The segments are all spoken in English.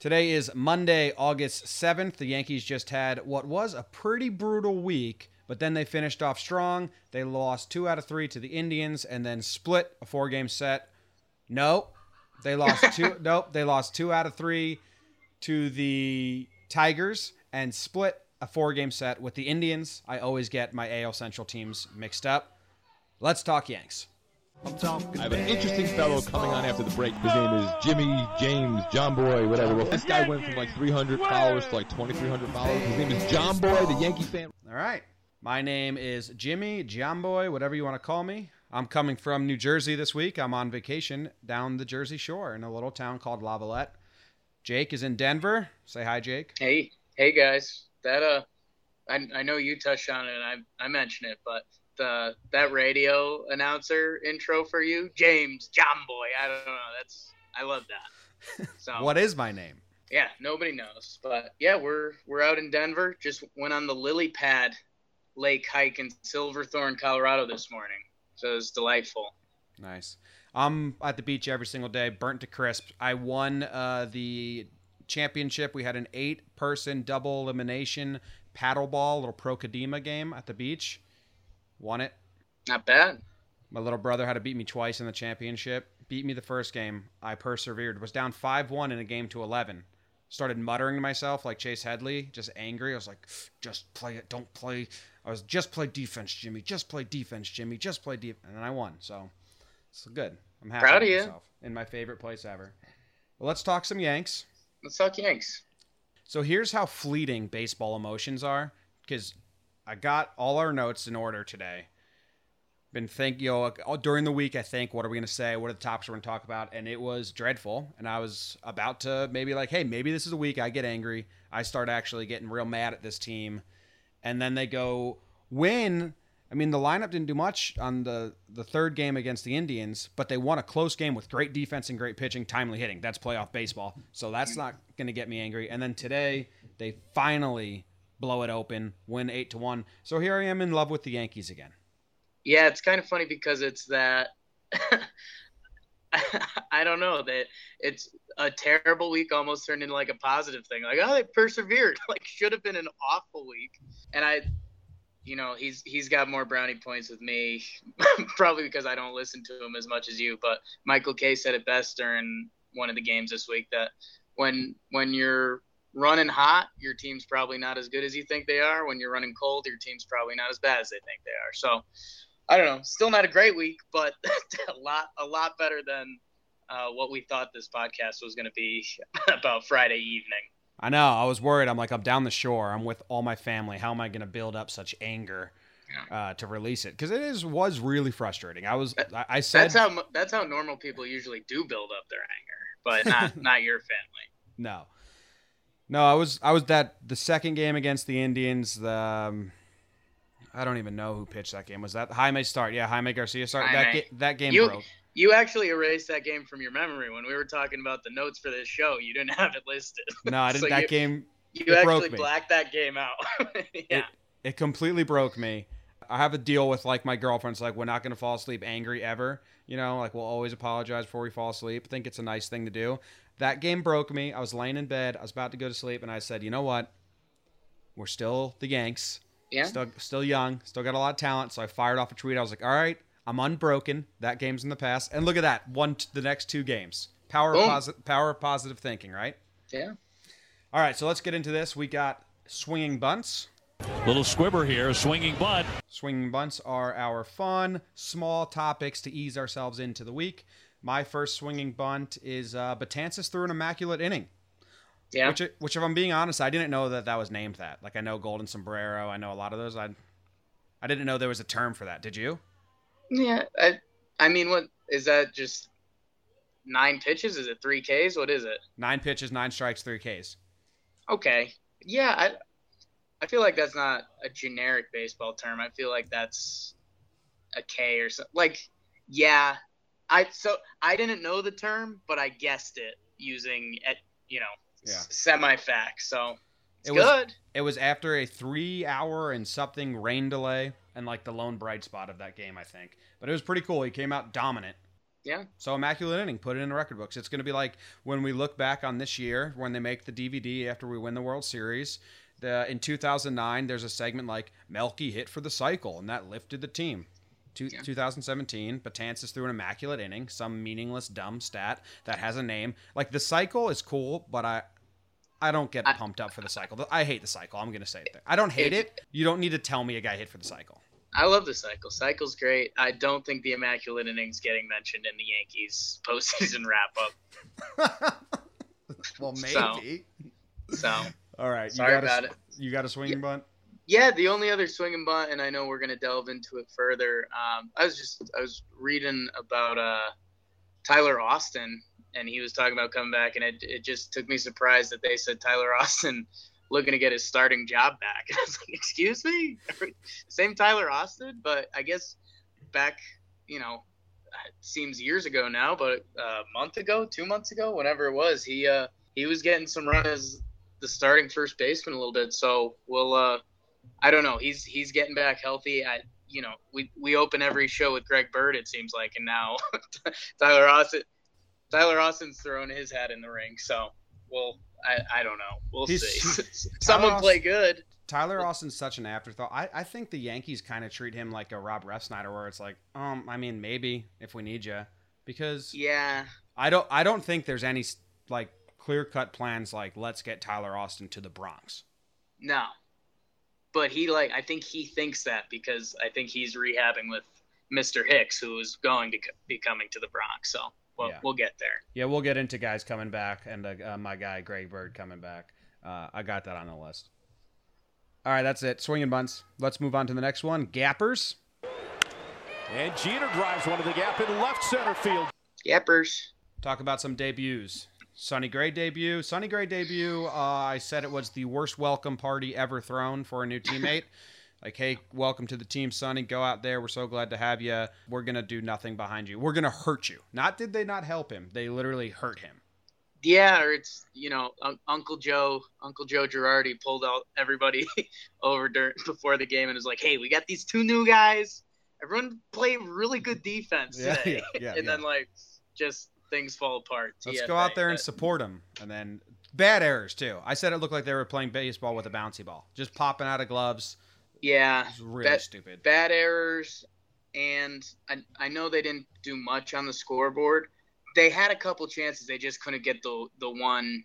Today is Monday, August 7th. The Yankees just had what was a pretty brutal week, but then they finished off strong. They lost two out of three to the Indians and then split a four game set. No, they lost two. nope, they lost two out of three to the Tigers and split a four game set with the Indians. I always get my AL Central teams mixed up. Let's talk Yanks. I have an interesting fellow coming on after the break. His name is Jimmy James John Boy, whatever. Well, this guy went from like 300 followers to like 2,300 followers. His name is John Boy, the Yankee fan. All right. My name is Jimmy John Boy, whatever you want to call me. I'm coming from New Jersey this week. I'm on vacation down the Jersey Shore in a little town called Lavalette. Jake is in Denver. Say hi, Jake. Hey, hey guys. That uh, I, I know you touched on it and I I mentioned it, but the that radio announcer intro for you, James John Boy. I don't know. That's I love that. So What is my name? yeah, nobody knows, but yeah, we're we're out in Denver. Just went on the lily pad lake hike in Silverthorne, Colorado this morning. So it was delightful. Nice. I'm at the beach every single day, burnt to crisp. I won uh, the championship. We had an eight person double elimination paddleball, little Pro Kadima game at the beach. Won it. Not bad. My little brother had to beat me twice in the championship. Beat me the first game. I persevered. Was down 5 1 in a game to 11. Started muttering to myself like Chase Headley, just angry. I was like, just play it. Don't play. I was just play defense, Jimmy. Just play defense, Jimmy. Just play defense. And then I won. So it's good. I'm happy Proud of you. in my favorite place ever. Well, let's talk some Yanks. Let's talk Yanks. So here's how fleeting baseball emotions are. Because I got all our notes in order today. Been thinking, you know, during the week, I think, what are we going to say? What are the topics we're going to talk about? And it was dreadful. And I was about to maybe like, hey, maybe this is a week I get angry. I start actually getting real mad at this team. And then they go win. I mean, the lineup didn't do much on the, the third game against the Indians, but they won a close game with great defense and great pitching, timely hitting. That's playoff baseball. So that's mm. not going to get me angry. And then today, they finally blow it open, win 8 to 1. So here I am in love with the Yankees again. Yeah, it's kind of funny because it's that I don't know that it's a terrible week almost turned into like a positive thing. Like, oh, they persevered. Like, should have been an awful week. And I, you know, he's he's got more brownie points with me, probably because I don't listen to him as much as you. But Michael Kay said it best during one of the games this week that when when you're running hot, your team's probably not as good as you think they are. When you're running cold, your team's probably not as bad as they think they are. So I don't know. Still not a great week, but a lot a lot better than uh, what we thought this podcast was going to be about Friday evening. I know. I was worried. I'm like, I'm down the shore. I'm with all my family. How am I going to build up such anger uh, to release it? Because it is was really frustrating. I was. I, I said That's how that's how normal people usually do build up their anger, but not not your family. no, no. I was. I was that the second game against the Indians. The um, I don't even know who pitched that game. Was that Jaime start? Yeah, Jaime Garcia start. That ga- that game You- broke. You actually erased that game from your memory when we were talking about the notes for this show. You didn't have it listed. No, I didn't. So that you- game. You It broke actually me. blacked that game out. yeah. It completely broke me. I have a deal with like my girlfriend's like we're not gonna fall asleep angry ever. You know, like we'll always apologize before we fall asleep. I think it's a nice thing to do. That game broke me. I was laying in bed. I was about to go to sleep, and I said, you know what? We're still the Yanks. Yeah. Still, still young. Still got a lot of talent. So I fired off a tweet. I was like, all right, I'm unbroken. That game's in the past. And look at that. One, t- the next two games. Power, of posi- power of positive thinking, right? Yeah. All right. So let's get into this. We got swinging bunts. Little squibber here, swinging bunt. Swinging bunts are our fun, small topics to ease ourselves into the week. My first swinging bunt is uh, Betances threw an immaculate inning. Yeah. Which, which, if I'm being honest, I didn't know that that was named that. Like I know Golden Sombrero, I know a lot of those. I, I didn't know there was a term for that. Did you? Yeah, I, I mean, what is that? Just nine pitches? Is it three Ks? What is it? Nine pitches, nine strikes, three Ks. Okay, yeah, I, I feel like that's not a generic baseball term. I feel like that's a K or something. Like, yeah, I so I didn't know the term, but I guessed it using at you know Yeah. semi facts. So it's It was- good. It was after a three-hour and something rain delay, and like the lone bright spot of that game, I think. But it was pretty cool. He came out dominant. Yeah. So immaculate inning, put it in the record books. It's going to be like when we look back on this year when they make the DVD after we win the World Series. The, in 2009, there's a segment like Melky hit for the cycle, and that lifted the team. Two, Yeah. 2017, Betances threw an immaculate inning, some meaningless dumb stat that has a name. Like the cycle is cool, but I I don't get I- pumped up for the cycle. I hate the cycle. I'm going to say it there. I don't hate It- it. You don't need to tell me a guy hit for the cycle. I love the cycle. Cycle's great. I don't think the immaculate innings getting mentioned in the Yankees postseason wrap up. well, So- maybe. So All right, sorry you got about a, it. You got a swinging bunt. Yeah, the only other swinging bunt, and I know we're gonna delve into it further. Um, I was just I was reading about uh, Tyler Austin, and he was talking about coming back, and it it just took me surprised that they said Tyler Austin looking to get his starting job back. And I was like, excuse me, same Tyler Austin, but I guess back, you know, seems years ago now, but uh, a month ago, two months ago, whenever it was, he uh, he was getting some run as the starting first baseman a little bit. So we'll uh, I don't know. He's he's getting back healthy. I you know we we open every show with Greg Bird it seems like, and now Tyler Austin Tyler Austin's throwing his hat in the ring. So we'll I, I don't know. We'll He's- see. Someone Tyler play good. Tyler Austin's such an afterthought. I, I think the Yankees kind of treat him like a Rob Refsnyder, where it's like, um, I mean, maybe if we need you, because Yeah. I don't I don't think there's any like clear cut plans like let's get Tyler Austin to the Bronx. No. But he like I think he thinks that because I think he's rehabbing with Mr. Hicks, who is going to be coming to the Bronx. So we'll, Yeah. we'll get there. Yeah, we'll get into guys coming back and uh, uh, my guy Greg Bird coming back. Uh, I got that on the list. All right, that's it. Swinging bunts. Let's move on to the next one. Gappers. And Jeter drives one to the gap in left center field. Yappers. Talk about some debuts. Sonny Gray debut. Sonny Gray debut. Uh, I said it was the worst welcome party ever thrown for a new teammate. like, hey, welcome to the team, Sonny. Go out there. We're so glad to have you. We're gonna do nothing behind you. We're gonna hurt you. Not did they not help him? They literally hurt him. Yeah, or it's you know un- Uncle Joe, Uncle Joe Girardi pulled out everybody over during before the game and was like, "Hey, we got these two new guys. Everyone play really good defense Yeah, today." yeah, yeah, and then like just things fall apart. Let's TFA, go out there and but- support them. And then bad errors too. I said it looked like they were playing baseball with a bouncy ball, just popping out of gloves. yeah, It was really That- stupid. bad errors, and I I know they didn't do much on the scoreboard. They had a couple chances. They just couldn't get the the one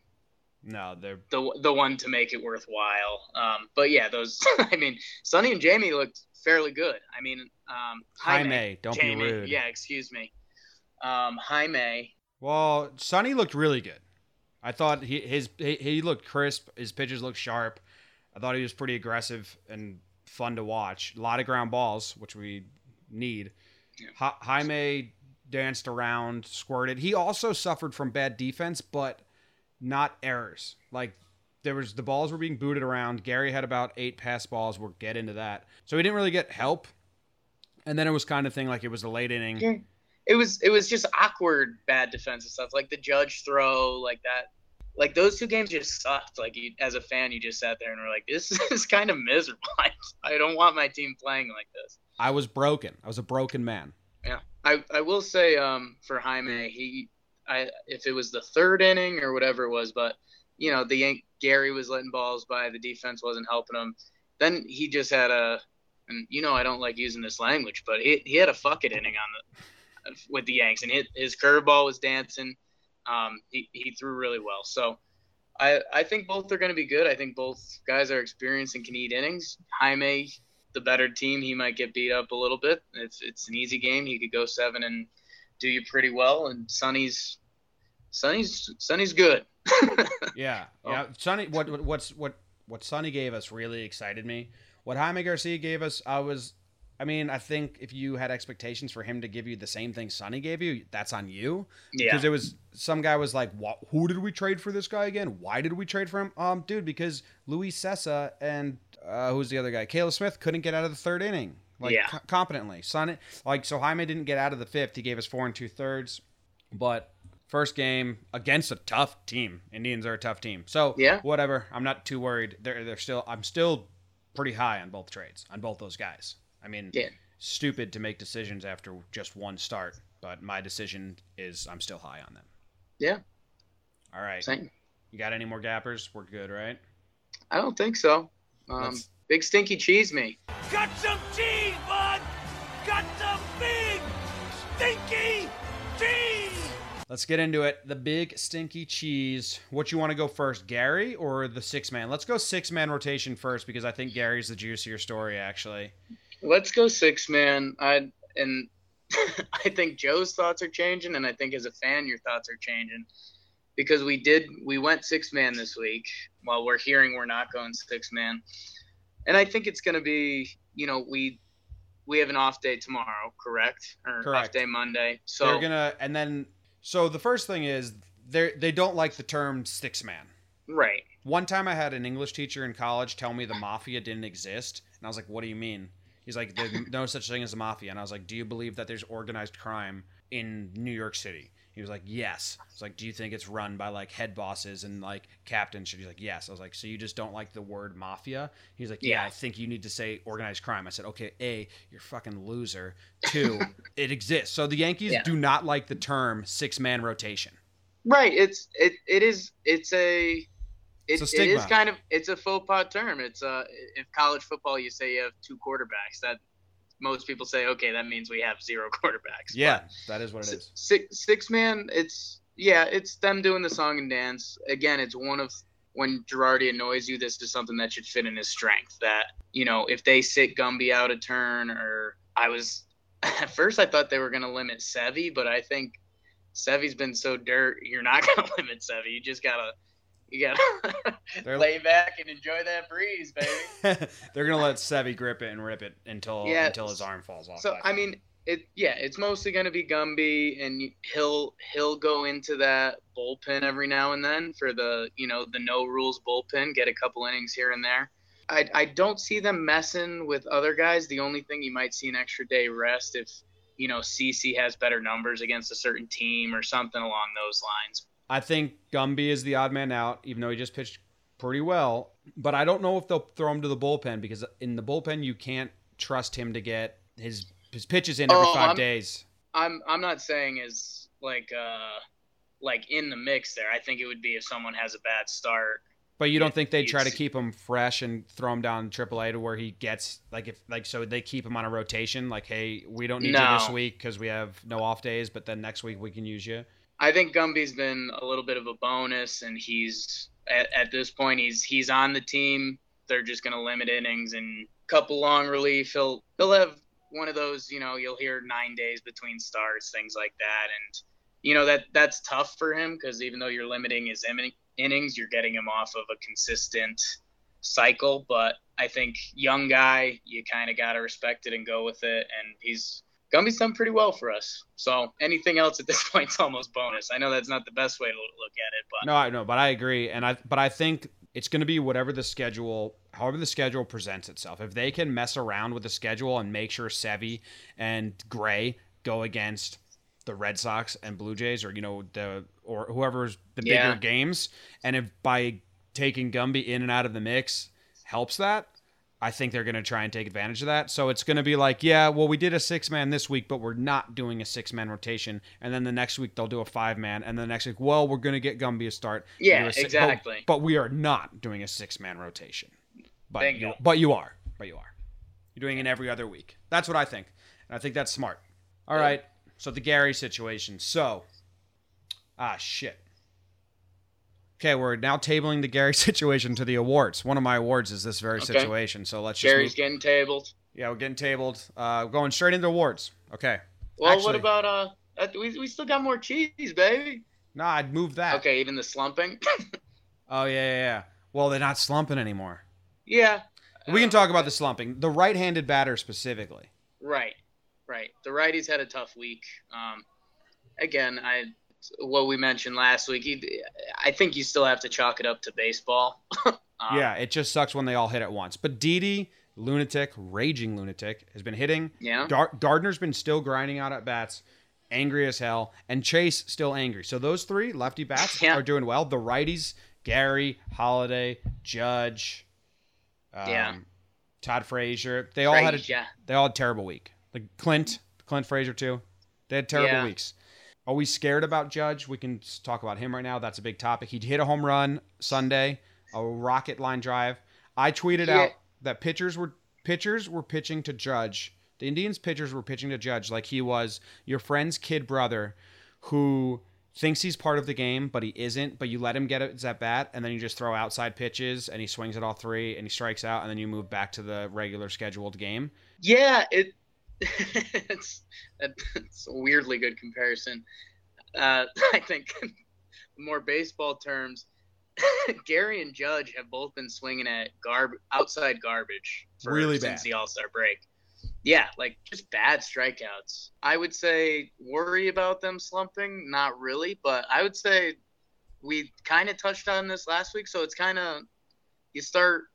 No, they're the the one to make it worthwhile. Um, but yeah, those. I mean, Sonny and Jamie looked fairly good. I mean, um, Jaime. Don't Jamie, be rude. Yeah, excuse me. Um, Jaime. Well, Sonny looked really good. I thought he his he, he looked crisp. His pitches looked sharp. I thought he was pretty aggressive and fun to watch. A lot of ground balls, which we need. Yeah. Ja- Jaime danced around, squirted. He also suffered from bad defense, but not errors. Like there was the balls were being booted around. Gary had about eight pass balls. We'll get into that. So he didn't really get help. And then it was kind of thing like it was a late inning. It was it was just awkward bad defensive stuff like the judge throw like that. Like those two games just sucked. Like you, as a fan, you just sat there and were like, "This is kind of miserable. I, don't want my team playing like this." I was broken. I was a broken man. Yeah, I, I will say um, for Jaime, he I if it was the third inning or whatever it was, but you know the Gary was letting balls by, the defense wasn't helping him. Then he just had a, and you know I don't like using this language, but he he had a fuck it inning on the with the Yanks, and hit, his curveball was dancing. Um, he he threw really well, so. I, I think both are going to be good. I think both guys are experienced and can eat innings. Jaime, the better team, he might get beat up a little bit. If it's an easy game, he could go seven and do you pretty well. And Sonny's Sonny's Sonny's good. Yeah, Oh. yeah. Sonny, what what- what's what what Sonny gave us really excited me. What Jaime Garcia gave us, I was. I mean, I think if you had expectations for him to give you the same thing Sonny gave you, that's on you. Yeah, Because it was some guy was like, "What? Who did we trade for this guy again? Why did we trade for him?" Um, dude, because Luis Cessa and uh, who's the other guy? Caleb Smith couldn't get out of the third inning, like Yeah. co- competently. Sonny, like so, Jaime didn't get out of the fifth. He gave us four and two thirds, but first game against a tough team. Indians are a tough team, so Yeah. whatever. I'm not too worried. They're they're still. I'm still pretty high on both trades on both those guys. I mean, Yeah. stupid to make decisions after just one start, but my decision is I'm still high on them. Yeah. All right. Same. You got any more gappers? We're good, right? I don't think so. Um, big stinky cheese me. Got some cheese, bud. Got some big stinky cheese. Let's get into it. The big stinky cheese. What you want to go first, Gary or the six man? Let's go six man rotation first because I think Gary's the juicier story actually. Let's go six man. I and I think Joe's thoughts are changing, and I think as a fan, your thoughts are changing because we did we went six man this week. While we're hearing we're not going six man, and I think it's going to be you know we we have an off day tomorrow, correct? Or off Correct. day Monday. So They're gonna and then so the first thing is they they don't like the term six man. right. One time I had an English teacher in college tell me the mafia didn't exist, and I was like, "What do you mean?" He's like, "There's no such thing as a mafia," and I was like, "Do you believe that there's organized crime in New York City?" He was like, "Yes." I was like, "Do you think it's run by like head bosses and like captains?" He's like, "Yes." I was like, "So you just don't like the word mafia?" He's like, "Yeah, Yeah. I think you need to say organized crime." I said, "Okay, a, you're a fucking loser. Two, it exists." So the Yankees Yeah. do not like the term six man rotation. Right. It's it it is it's a it, It's a it is kind of it's a faux pas term. It's uh if college football you say you have two quarterbacks that most people say okay that means we have zero quarterbacks. Yeah, that is what But it is. Six six man it's yeah it's them doing the song and dance again. It's one of when Girardi annoys you, this is something that should fit in his strength. That you know if they sit Gumby out a turn or I was at first I thought they were going to limit Sevy, but I think Sevy's been so dirt. You're not going to limit Sevy. You just gotta, you gotta lay back and enjoy that breeze, baby. They're gonna let Sevy grip it and rip it until Yeah. until his arm falls off. so I mean, it yeah, it's mostly going to be Gumby, and he'll he'll go into that bullpen every now and then for the you know the no rules bullpen, get a couple innings here and there. I, I don't see them messing with other guys. The only thing you might see an extra day rest if you know CC has better numbers against a certain team or something along those lines. I think Gumby is the odd man out, even though he just pitched pretty well. But I don't know if they'll throw him to the bullpen because in the bullpen you can't trust him to get his his pitches in every Oh, 5 I'm- days. I'm I'm not saying is like uh like in the mix there. I think it would be if someone has a bad start. But you don't think they'd try to keep him fresh and throw him down AAA to where he gets like if like so they keep him on a rotation like hey we don't need you this week because we have no off days but then next week we can use you. I think Gumby's been a little bit of a bonus, and he's at, at this point he's he's on the team. They're just going to limit innings and couple long relief. He'll he'll have one of those. You know, you'll hear nine days between starts, things like that, and you know that that's tough for him because even though you're limiting his in- innings, you're getting him off of a consistent cycle. But I think young guy, you kind of got to respect it and go with it, and he's Gumby's done pretty well for us. So anything else at this point is almost bonus. I know that's not the best way to look at it, but No, I know, but I agree, and I but I think it's going to be whatever the schedule, however the schedule presents itself. If they can mess around with the schedule and make sure Sevy and Gray go against the Red Sox and Blue Jays, or you know the or whoever's the bigger Yeah. games, and if by taking Gumby in and out of the mix helps that. I think they're going to try and take advantage of that. So it's going to be like, yeah, well, we did a six man this week, but we're not doing a six man rotation. And then the next week they'll do a five man. And the next week, well, we're going to get Gumby a start. Yeah, a si- but- exactly. But, we are not doing a six man rotation. But you, but you are. But you are. You're doing it every other week. That's what I think. And I think that's smart. All Yeah. right. So the Gary situation. So, ah, shit. Okay, we're now tabling the Gary situation to the awards. One of my awards is this very Okay. situation. So let's just Gary's getting tabled. yeah, we're getting tabled. Uh, going straight into awards. Okay. Well, Actually- what about uh? uh, We, we still got more cheese, baby. No, I'd move that. Okay, even the slumping. Oh yeah, yeah, yeah. Well, they're not slumping anymore. yeah. We can Uh, talk about the slumping. The right-handed batter specifically. Right, right. The righties had a tough week. Um, again, I what we mentioned last week. He, I think you still have to chalk it up to baseball. Um, yeah, it just sucks when they all hit at once. But Didi, lunatic, raging lunatic, has been hitting. Yeah. Gar- Gardner's been still grinding out at bats, angry as hell, and Chase still angry. So those three lefty bats Yeah. are doing well. The righties, Gary, Holliday, Judge, um, Yeah. Todd Frazier, they all had a, they all had a terrible week. Like Clint, Clint Frazier too. They had terrible Yeah. weeks. Are we scared about Judge? We can talk about him right now. That's a big topic. He hit a home run Sunday, a rocket line drive. I tweeted Yeah. out that pitchers were pitchers were pitching to Judge. The Indians pitchers were pitching to Judge like he was your friend's kid brother who thinks he's part of the game, but he isn't. But you let him get it at bat, and then you just throw outside pitches, and he swings at all three, and he strikes out, and then you move back to the regular scheduled game. Yeah, it it's it's a weirdly good comparison. Uh, I think more baseball terms, Gary and Judge have both been swinging at garb outside garbage for, Really since bad. the All Star break. Yeah, like just bad strikeouts. I would say worry about them slumping, not really, but I would say we kind of touched on this last week, so it's kind of you start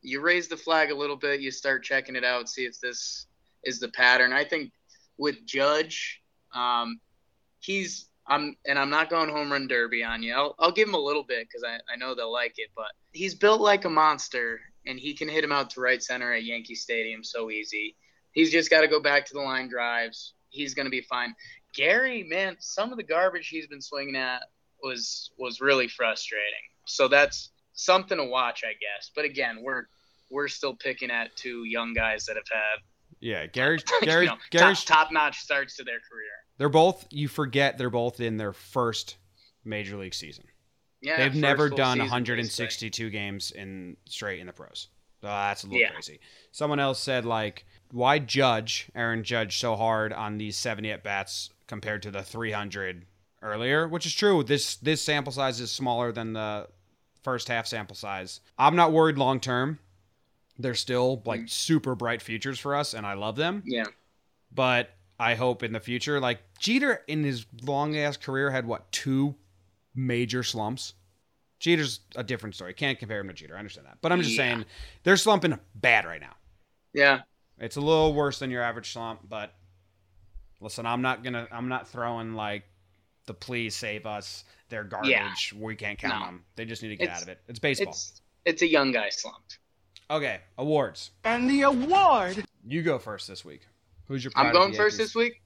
you raise the flag a little bit, you start checking it out, see if this is the pattern. I think with Judge, um, he's I'm and I'm not going home run derby on you. I'll, I'll give him a little bit because I, I know they'll like it, but he's built like a monster and he can hit him out to right center at Yankee Stadium so easy. He's just got to go back to the line drives. He's going to be fine. Gary, man, some of the garbage he's been swinging at was was really frustrating. So that's something to watch, I guess. But again, we're we're still picking at two young guys that have had Yeah, Gary, you Gary, know, Gary's top notch starts to their career. They're both. You forget they're both in their first major league season. Yeah, They've never done season, 162 games in straight in the pros. So that's a little Yeah. crazy. Someone else said like, why judge Aaron Judge so hard on these 70 at bats compared to the 300 earlier? Which is true. This this sample size is smaller than the first half sample size. I'm not worried long term. They're still like mm. super bright futures for us, and I love them Yeah, but I hope in the future, like Jeter in his long ass career had what two major slumps. Jeter's a different story. Can't compare him to Jeter. I understand that, but I'm just Yeah. saying they're slumping bad right now. yeah, It's a little worse than your average slump, but listen, I'm not gonna. I'm not throwing like the please save us. They're garbage. We can't count No. them. They just need to get It's- out of it. It's baseball. it's it's a young guy slump. Okay, awards. And the award You go first this week. Who's your? I'm pride of going the first this week.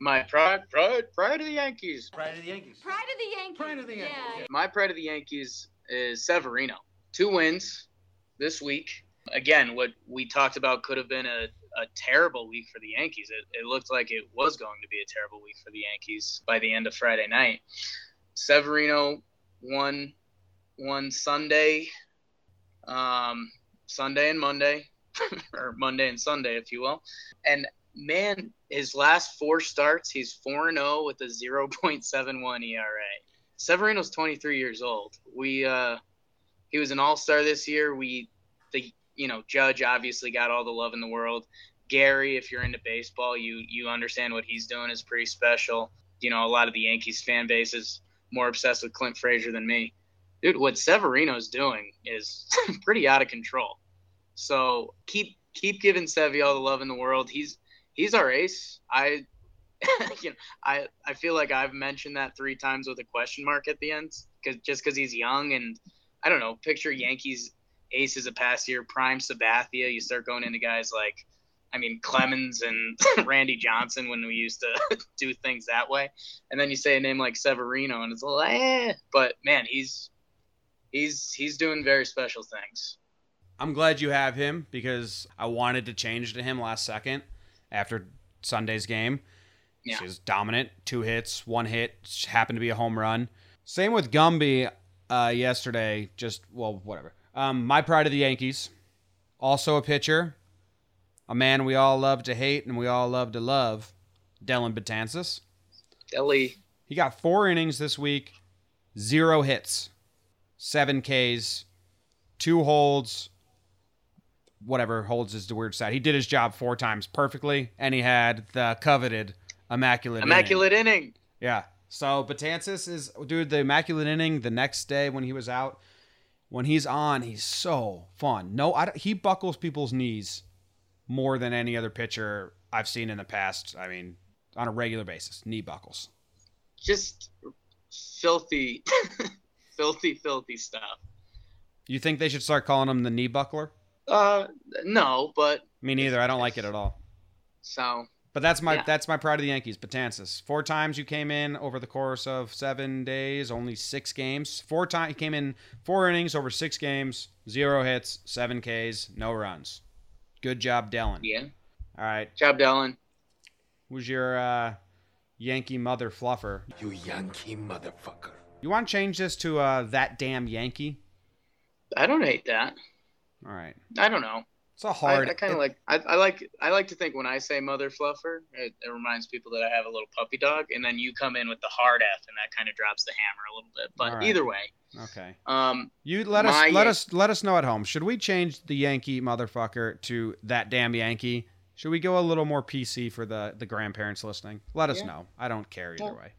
My pride, pride, pride of the Yankees. Pride of the Yankees. Pride of the Yankees. Pride of the Yankees. Yeah. My pride of the Yankees is Severino. Two wins this week. Again, what we talked about could have been a, a terrible week for the Yankees. It, it looked like it was going to be a terrible week for the Yankees by the end of Friday night. Severino won won Sunday, um, Sunday and Monday, or Monday and Sunday, if you will. And man, his last four starts, he's 4 0 with a 0.71 ERA. Severino's 23 years old. We uh, he was an All Star this year. We the you know Judge obviously got all the love in the world. Gary, if you're into baseball, you you understand what he's doing is pretty special. You know, a lot of the Yankees fan base is more obsessed with Clint Frazier than me. Dude, what Severino's doing is pretty out of control. So keep keep giving Sevy all the love in the world. He's he's our ace. I you know I I feel like I've mentioned that three times with a question mark at the end because just because he's young and I don't know. Picture Yankees aces of past year, prime Sabathia. You start going into guys like I mean Clemens and Randy Johnson when we used to do things that way, and then you say a name like Severino and it's like, eh. but man, he's he's he's doing very special things. I'm glad you have him because I wanted to change to him last second after Sunday's game. Yeah. She was dominant, two hits, one hit, happened to be a home run. Same with Gumby uh, yesterday. Just well, whatever. Um, my pride of the Yankees, also a pitcher, a man we all love to hate and we all love to love, Dellin Betances. Delhi, He got four innings this week, zero hits, seven Ks, two holds. Whatever holds is the weird side. He did his job four times perfectly, and he had the coveted immaculate. inning. immaculate inning. Yeah. So Betances is dude. The immaculate inning the next day when he was out, when he's on, he's so fun. No, I, he buckles people's knees more than any other pitcher I've seen in the past. I mean, on a regular basis, knee buckles. Just filthy, filthy, filthy stuff. You think they should start calling him the knee buckler? Uh, no, but Me neither. I don't like it at all. so But that's my Yeah. that's my pride of the Yankees, Betances. Four times you came in over the course of seven days, only six games. Four times you came in four innings over six games, zero hits, seven Ks, no runs. Good job, Dellin. Yeah. All right, Job, Dellin. who's your uh, Yankee mother fluffer? You Yankee motherfucker. You want to change this to uh, that damn Yankee? I don't hate that. All right, I don't know. it's a hard. I kind of like. I, I like. I like to think when I say mother fluffer, it, it reminds people that I have a little puppy dog, and then you come in with the hard F, and that kind of drops the hammer a little bit. But right. either way, Okay. um, You let us let Yan- us let us know at home. Should we change the Yankee motherfucker to that damn Yankee? Should we go a little more PC for the the grandparents listening? Let us Yeah. know. I don't care either Well, way.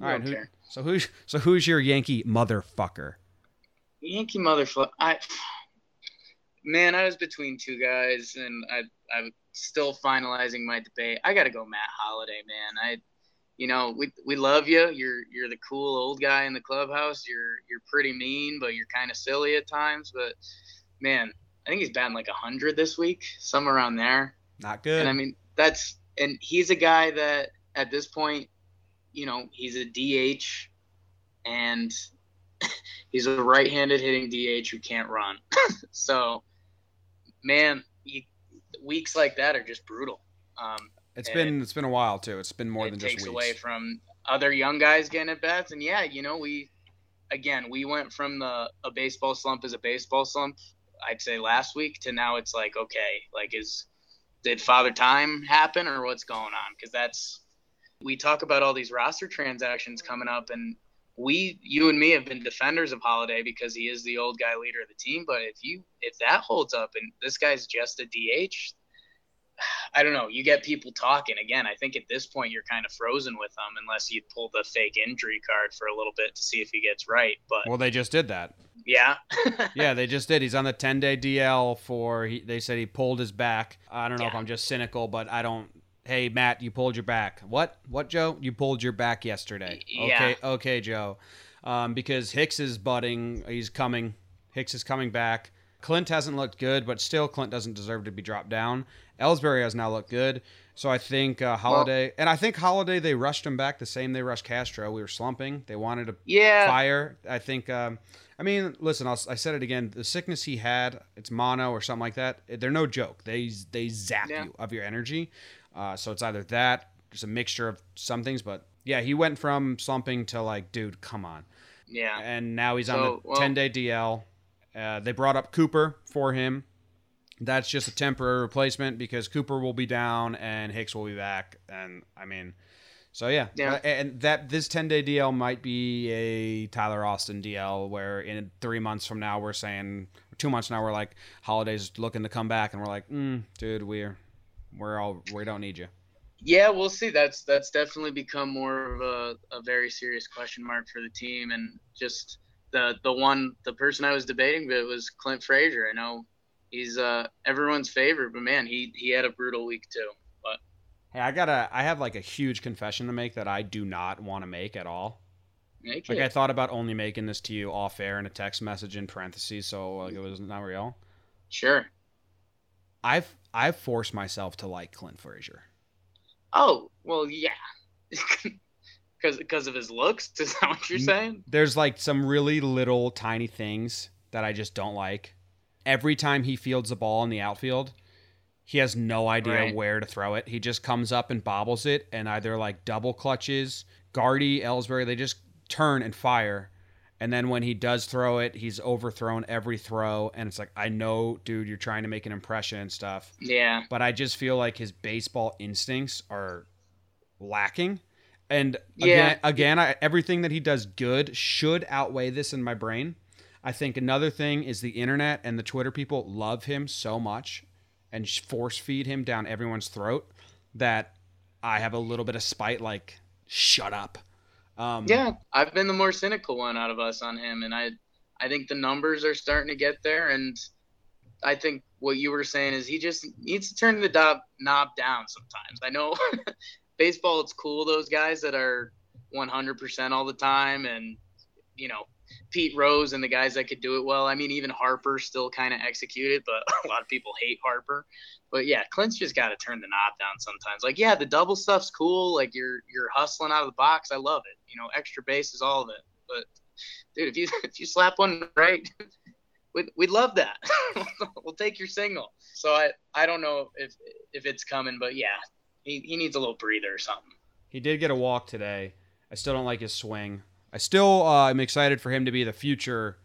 All right. Who, so who's so who's your Yankee motherfucker? Yankee motherfucker. I man, I was between two guys, and I I'm still finalizing my debate. I got to go Matt Holliday, man. I, you know, we we love you. You're you're the cool old guy in the clubhouse. You're you're pretty mean, but you're kind of silly at times. But man, I think he's batting like hundred this week, somewhere around there. Not good. And I mean, that's and he's a guy that at this point, you know, he's a DH and he's a right-handed hitting DH who can't run. so, man, you, weeks like that are just brutal. Um, it's been it's been a while too. It's been more it than takes just away from other young guys getting at bats. And yeah, you know, we again we went from the a baseball slump is a baseball slump, I'd say last week to now it's like okay, like is did father time happen or what's going on? Because that's we talk about all these roster transactions coming up and we you and me have been defenders of Holliday because he is the old guy leader of the team. But if you if that holds up and this guy's just a DH, I don't know. You get people talking again. I think at this point you're kind of frozen with them unless you pull the fake injury card for a little bit to see if he gets right. But Well, they just did that. yeah, Yeah, they just did. He's on the 10 day DL for. He, they said he pulled his back. I don't know if I'm just cynical, but I don't. Hey Matt, you pulled your back. What? What, Joe? You pulled your back yesterday. Yeah. Okay, okay, Joe. Um, because Hicks is budding. He's coming. Hicks is coming back. Clint hasn't looked good, but still, Clint doesn't deserve to be dropped down. Ellsbury has now looked good. So I think uh, Holliday, and I think Holliday, they rushed him back the same they rushed Castro. We were slumping. They wanted to yeah, fire. I think. Um, I mean, listen. I'll, I said it again. The sickness he had, it's mono or something like that. They're no joke. They they zap Yeah. you of your energy. Uh, so it's either that, just a mixture of some things. But yeah, he went from slumping to like, dude, come on. yeah. And now he's on So, the well- 10 day DL. Uh, they brought up Cooper for him. That's just a temporary replacement because Cooper will be down and Hicks will be back. And I mean, so yeah, Yeah. And that this 10 day DL might be a Tyler Austin DL where in three months from now we're saying, two months now we're like Holliday's looking to come back and we're like, mm, dude, we're we're all we don't need you. Yeah, we'll see. That's that's definitely become more of a, a very serious question mark for the team, and just the the one the person I was debating with was Clint Frazier. I know he's uh, everyone's favorite, but man, he he had a brutal week too. But Hey, I gotta I have like a huge confession to make that I do not want to make at all. make Like it. I thought about only making this to you off air in a text message in parentheses, so like it was not real. sure. I've I've forced myself to like Clint Frazier. Oh well, yeah, because because of his looks. Is that what you're saying? There's like some really little tiny things that I just don't like. Every time he fields the ball in the outfield, he has no idea Right. where to throw it. He just comes up and bobbles it, and either like double clutches, Gardy, Ellsbury, they just turn and fire. And then when he does throw it, he's overthrown every throw, and it's like I know, dude, you're trying to make an impression and stuff. Yeah. but I just feel like his baseball instincts are lacking. And Yeah. again, again I, everything that he does good should outweigh this in my brain. I think another thing is the internet and the Twitter people love him so much and force feed him down everyone's throat that I have a little bit of spite. Like, shut up. Um, Yeah, I've been the more cynical one out of us on him, and I, I think the numbers are starting to get there, and I think what you were saying is he just needs to turn the knob knob down sometimes. I know baseball, it's cool those guys that are 100% all the time, and you know Pete Rose and the guys that could do it well. I mean, even Harper still kind of executed, but a lot of people hate Harper. But yeah, Clint's just got to turn the knob down sometimes. Like, yeah, the double stuff's cool. Like you're you're hustling out of the box. I love it. You know, extra base is all of it. But dude, if you if you slap one right, we'd, we'd love that. we'll take your single. So I I don't know if if it's coming, but yeah, he, he needs a little breather or something. He did get a walk today. I still don't like his swing. I still uh, am excited for him to be the future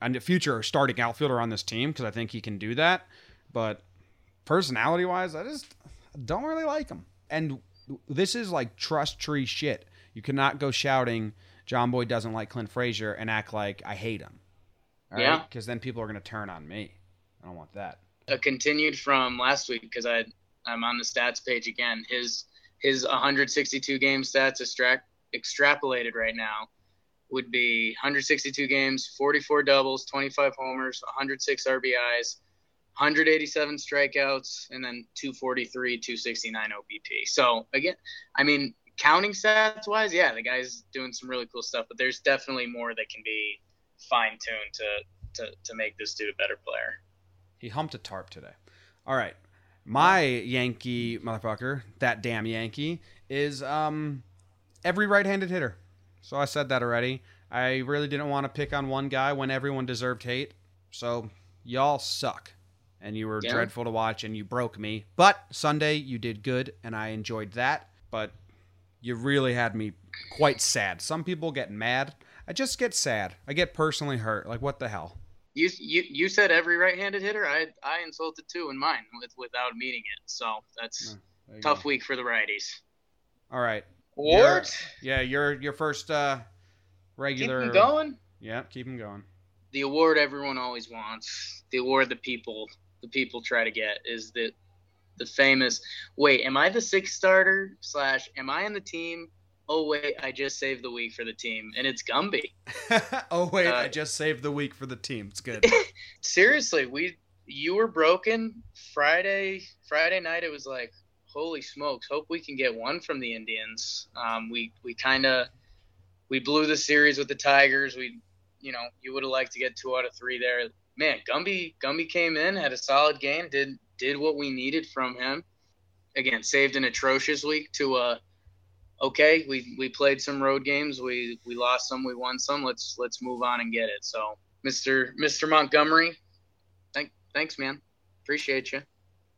and the future starting outfielder on this team because I think he can do that. But personality wise, I just don't really like him. And this is like trust tree shit. You cannot go shouting John Boy doesn't like Clint Frazier and act like I hate him. All Yeah. Because then people are going to turn on me. I don't want that. uh, continued from last week because I I'm on the stats page again. His his 162 game stats extract, extrapolated right now would be 162 games, 44 doubles, 25 homers, 106 RBIs, 187 strikeouts, and then 243, 269 OBP. So again, I mean, counting stats wise, yeah, the guy's doing some really cool stuff, but there's definitely more that can be fine tuned to, to to make this dude a better player. He humped a tarp today. All right. My Yankee motherfucker, that damn Yankee, is um every right-handed hitter. So I said that already. I really didn't want to pick on one guy when everyone deserved hate. So y'all suck. And you were Yeah. dreadful to watch and you broke me. But Sunday you did good and I enjoyed that. But you really had me quite sad. Some people get mad. I just get sad. I get personally hurt. Like what the hell? You you you said every right-handed hitter. I I insulted two in mine with without meaning it. So that's you tough go. week for the righties. All right. Ward, Yeah, your your first uh keep regular. them going. Yeah, keep him going. The award everyone always wants. The award the people the people try to get is the the famous. Wait, am I the sixth starter? Slash, am I in the team? Oh wait, I just saved the week for the team, and it's Gumby. oh wait, Uh, I just saved the week for the team. It's good. seriously, we you were broken Friday. Friday night, it was like, holy smokes! Hope we can get one from the Indians. Um, we we kind of we blew the series with the Tigers. We, you know, you would have liked to get two out of three there. Man, Gumby Gumby came in, had a solid game, did did what we needed from him. Again, saved an atrocious week to uh okay, we we played some road games. We we lost some, we won some. Let's let's move on and get it. So, Mr. Mr. Montgomery, thank thanks, man. Appreciate you.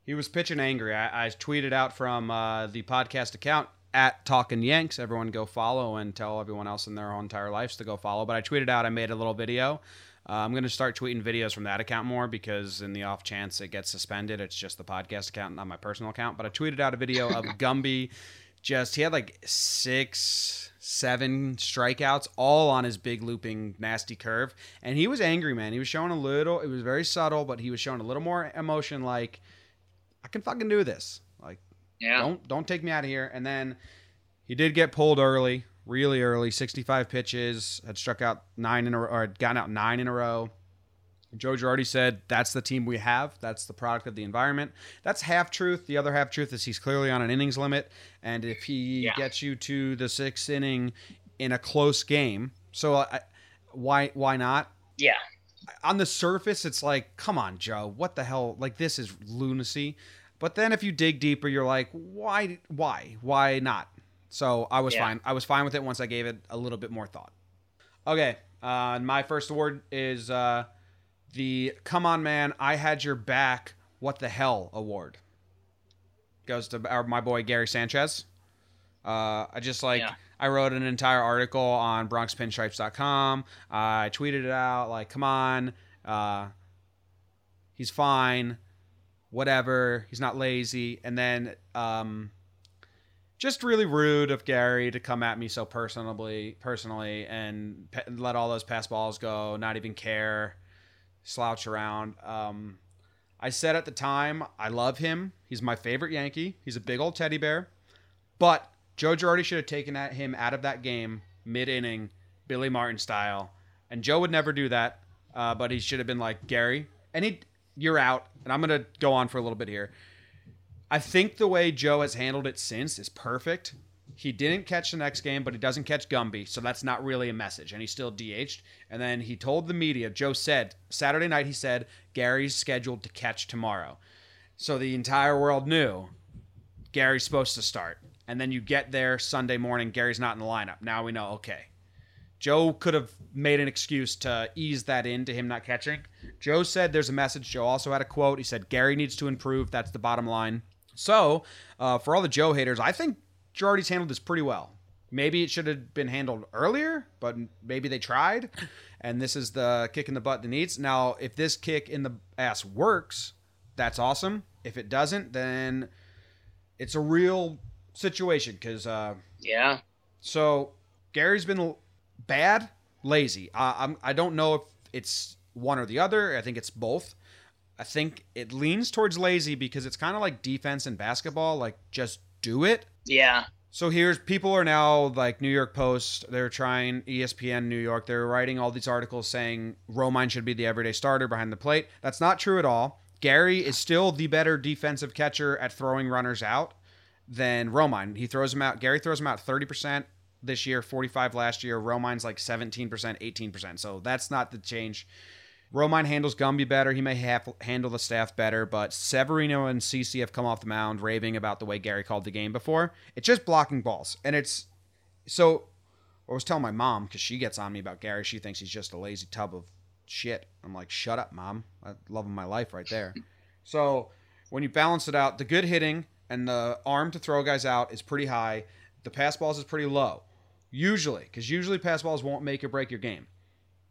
He was pitching angry. I, I tweeted out from uh, the podcast account at Talking Yanks. Everyone go follow and tell everyone else in their whole entire lives to go follow. But I tweeted out. I made a little video. Uh, I'm going to start tweeting videos from that account more because, in the off chance it gets suspended, it's just the podcast account, not my personal account. But I tweeted out a video of Gumby. Just he had like six, seven strikeouts, all on his big looping nasty curve, and he was angry, man. He was showing a little. It was very subtle, but he was showing a little more emotion. Like I can fucking do this. Like Yeah. don't don't take me out of here. And then he did get pulled early, really early, 65 pitches, had struck out nine in a row, or had gotten out nine in a row. Joe Girardi said that's the team we have. That's the product of the environment. That's half truth. The other half truth is he's clearly on an innings limit, and if he Yeah. gets you to the sixth inning in a close game, so I, why why not? Yeah. On the surface, it's like, come on, Joe, what the hell? Like this is lunacy. But then if you dig deeper, you're like, why, why, why not? So I was Yeah. fine. I was fine with it once I gave it a little bit more thought. Okay, uh, my first award is uh, the "Come on, man, I had your back. What the hell?" award. Goes to our, my boy Gary Sanchez. Uh, I just like Yeah. I wrote an entire article on BronxPinstripes.com. I tweeted it out like, "Come on, uh, he's fine, whatever. He's not lazy." And then, um, just really rude of Gary to come at me so personally, personally, and pe- let all those pass balls go, not even care, slouch around. Um, I said at the time, I love him. He's my favorite Yankee. He's a big old teddy bear. But Joe Girardi should have taken him out of that game mid inning, Billy Martin style. And Joe would never do that. Uh, but he should have been like, Gary, and he, you're out. And I'm going to go on for a little bit here. I think the way Joe has handled it since is perfect. He didn't catch the next game, but he doesn't catch Gumby, so that's not really a message. And he's still DH'd. And then he told the media, Joe said, Saturday night, he said, Gary's scheduled to catch tomorrow. So the entire world knew Gary's supposed to start. And then you get there Sunday morning, Gary's not in the lineup. Now we know, okay. Joe could have made an excuse to ease that into him not catching. Joe said there's a message. Joe also had a quote. He said, Gary needs to improve. That's the bottom line. So, uh, for all the Joe haters, I think Girardi's handled this pretty well. Maybe it should have been handled earlier, but maybe they tried. And this is the kick in the butt that needs. Now, if this kick in the ass works, that's awesome. If it doesn't, then it's a real situation because uh, Yeah. so Gary's been l- bad, lazy. Uh, I'm, I don't know if it's one or the other. I think it's both. I think it leans towards lazy because it's kind of like defense in basketball, like just do it. Yeah. So here's people are now like New York Post. They're trying ESPN New York. They're writing all these articles saying Romine should be the everyday starter behind the plate. That's not true at all. Gary is still the better defensive catcher at throwing runners out than Romine. He throws him out. Gary throws him out 30% this year, 45 last year. Romine's like 17%, 18%. So that's not the change. Romine handles Gumby better. He may have handle the staff better, but Severino and CC have come off the mound raving about the way Gary called the game before. It's just blocking balls, and it's so. I was telling my mom because she gets on me about Gary. She thinks he's just a lazy tub of shit. I'm like, shut up, mom. I love him my life right there. so when you balance it out, the good hitting and the arm to throw guys out is pretty high. The pass balls is pretty low, usually, because usually pass balls won't make or break your game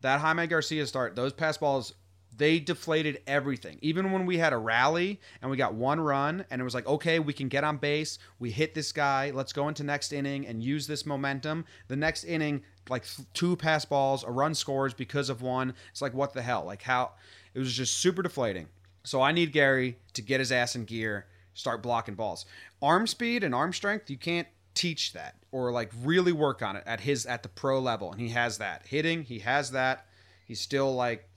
that Jaime Garcia start, those pass balls, they deflated everything. Even when we had a rally and we got one run and it was like, okay, we can get on base, we hit this guy, let's go into next inning and use this momentum. The next inning, like two pass balls, a run scores because of one. It's like, what the hell? Like, how it was just super deflating. So I need Gary to get his ass in gear, start blocking balls. Arm speed and arm strength, you can't teach that or like really work on it at his at the pro level and he has that. Hitting he has that. He's still like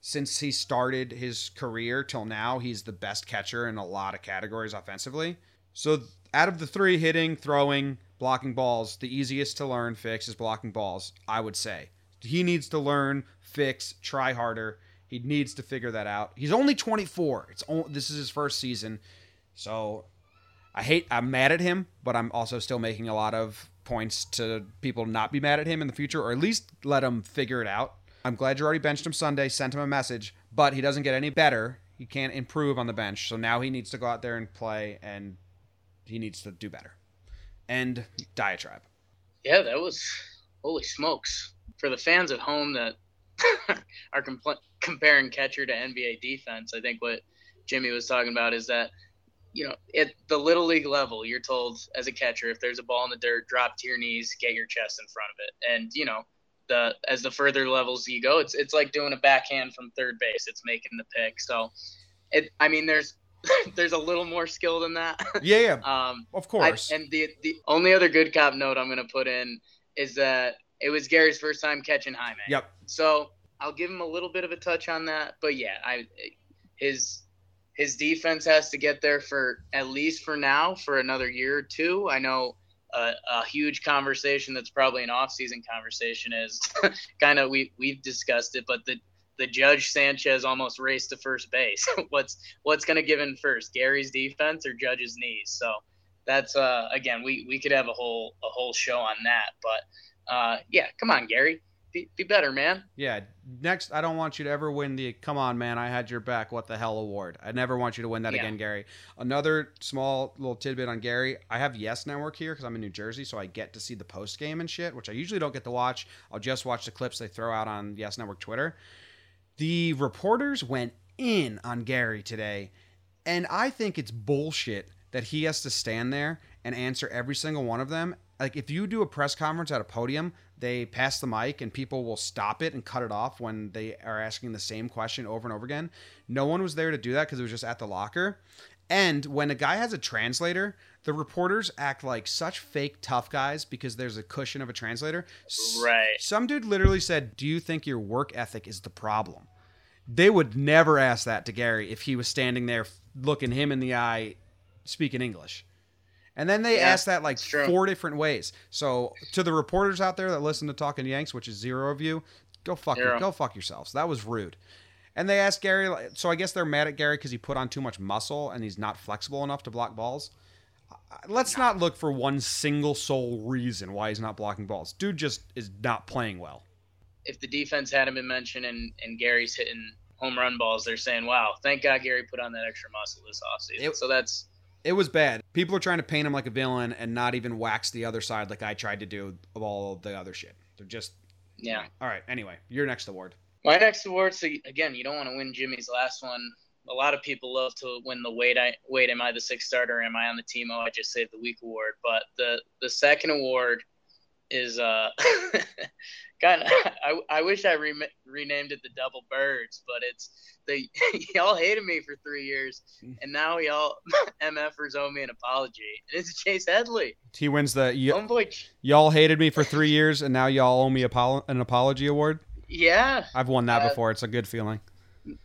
since he started his career till now he's the best catcher in a lot of categories offensively. So out of the three hitting throwing blocking balls the easiest to learn fix is blocking balls i would say. He needs to learn fix try harder. He needs to figure that out. He's only 24 it's only, this is his first season so I hate I'm mad at him, but I'm also still making a lot of points to people not be mad at him in the future, or at least let him figure it out. I'm glad you already benched him Sunday, sent him a message, but he doesn't get any better. He can't improve on the bench, so now he needs to go out there and play, and he needs to do better. And diatribe. Yeah, that was holy smokes for the fans at home that are compl- comparing catcher to NBA defense. I think what Jimmy was talking about is that you know at the little league level, you're told as a catcher if there's a ball in the dirt, drop to your knees, get your chest in front of it, and you know. The, as the further levels you go, it's it's like doing a backhand from third base. It's making the pick. So, it. I mean, there's there's a little more skill than that. Yeah, yeah, um, of I, course. and the the only other good cop note I'm gonna put in is that it was Gary's first time catching Jaime. yep. So I'll give him a little bit of a touch on that, but yeah, I his his defense has to get there for at least for now for another year or two. I know a, a huge conversation that's probably an off-season conversation is kind of we we've discussed it, but the the Judge Sanchez almost raced to first base. what's what's going to give in first, Gary's defense or Judge's knees? So that's uh again we we could have a whole a whole show on that, but uh yeah, come on, Gary, be, be better, man. Yeah. Next, I don't want you to ever win the "Come on, man, I had your back, what the hell" award. I never want you to win that Yeah. again, Gary. Another small little tidbit on Gary. I have Yes Network here because I'm in New Jersey, so I get to see the post game and shit, which I usually don't get to watch. I'll just watch the clips they throw out on Yes Network Twitter. The reporters went in on Gary today, and I think it's bullshit that he has to stand there and answer every single one of them. Like if you do a press conference at a podium, they pass the mic and people will stop it and cut it off when they are asking the same question over and over again. No one was there to do that because it was just at the locker. And when a guy has a translator, the reporters act like such fake tough guys because there's a cushion of a translator. Right. Some dude literally said, "Do you think your work ethic is the problem?" They would never ask that to Gary if he was standing there looking him in the eye speaking English. And then they Yeah, asked that like four different ways. So to the reporters out there that listen to Talking Yanks, which is zero of you, go fuck Zero. go fuck yourselves. That was rude. And they asked Gary, so I guess they're mad at Gary because he put on too much muscle and he's not flexible enough to block balls. Uh, Let's not look for one single sole reason why he's not blocking balls. Dude just is not playing well. If the defense hadn't been mentioned and, and Gary's hitting home run balls, they're saying, "Wow, thank God Gary put on that extra muscle this offseason." It- so that's It was bad. People are trying to paint him like a villain and not even wax the other side like I tried to do of all the other shit. They're just yeah. all right. Anyway, your next award. My next award. So again, you don't want to win Jimmy's last one. A lot of people love to win the wait. I wait. Am I the sixth starter? Am I on the team? Oh, I just saved the week award. But the the second award is uh of. I, I wish I re- renamed it the Double Birds, but it's the y'all hated me for three years, and now y'all MFers owe me an apology. And it's Chase Headley. He wins the y- y'all hated me for three years and now y'all owe me an apology award. Yeah. I've won that Uh, before. It's a good feeling.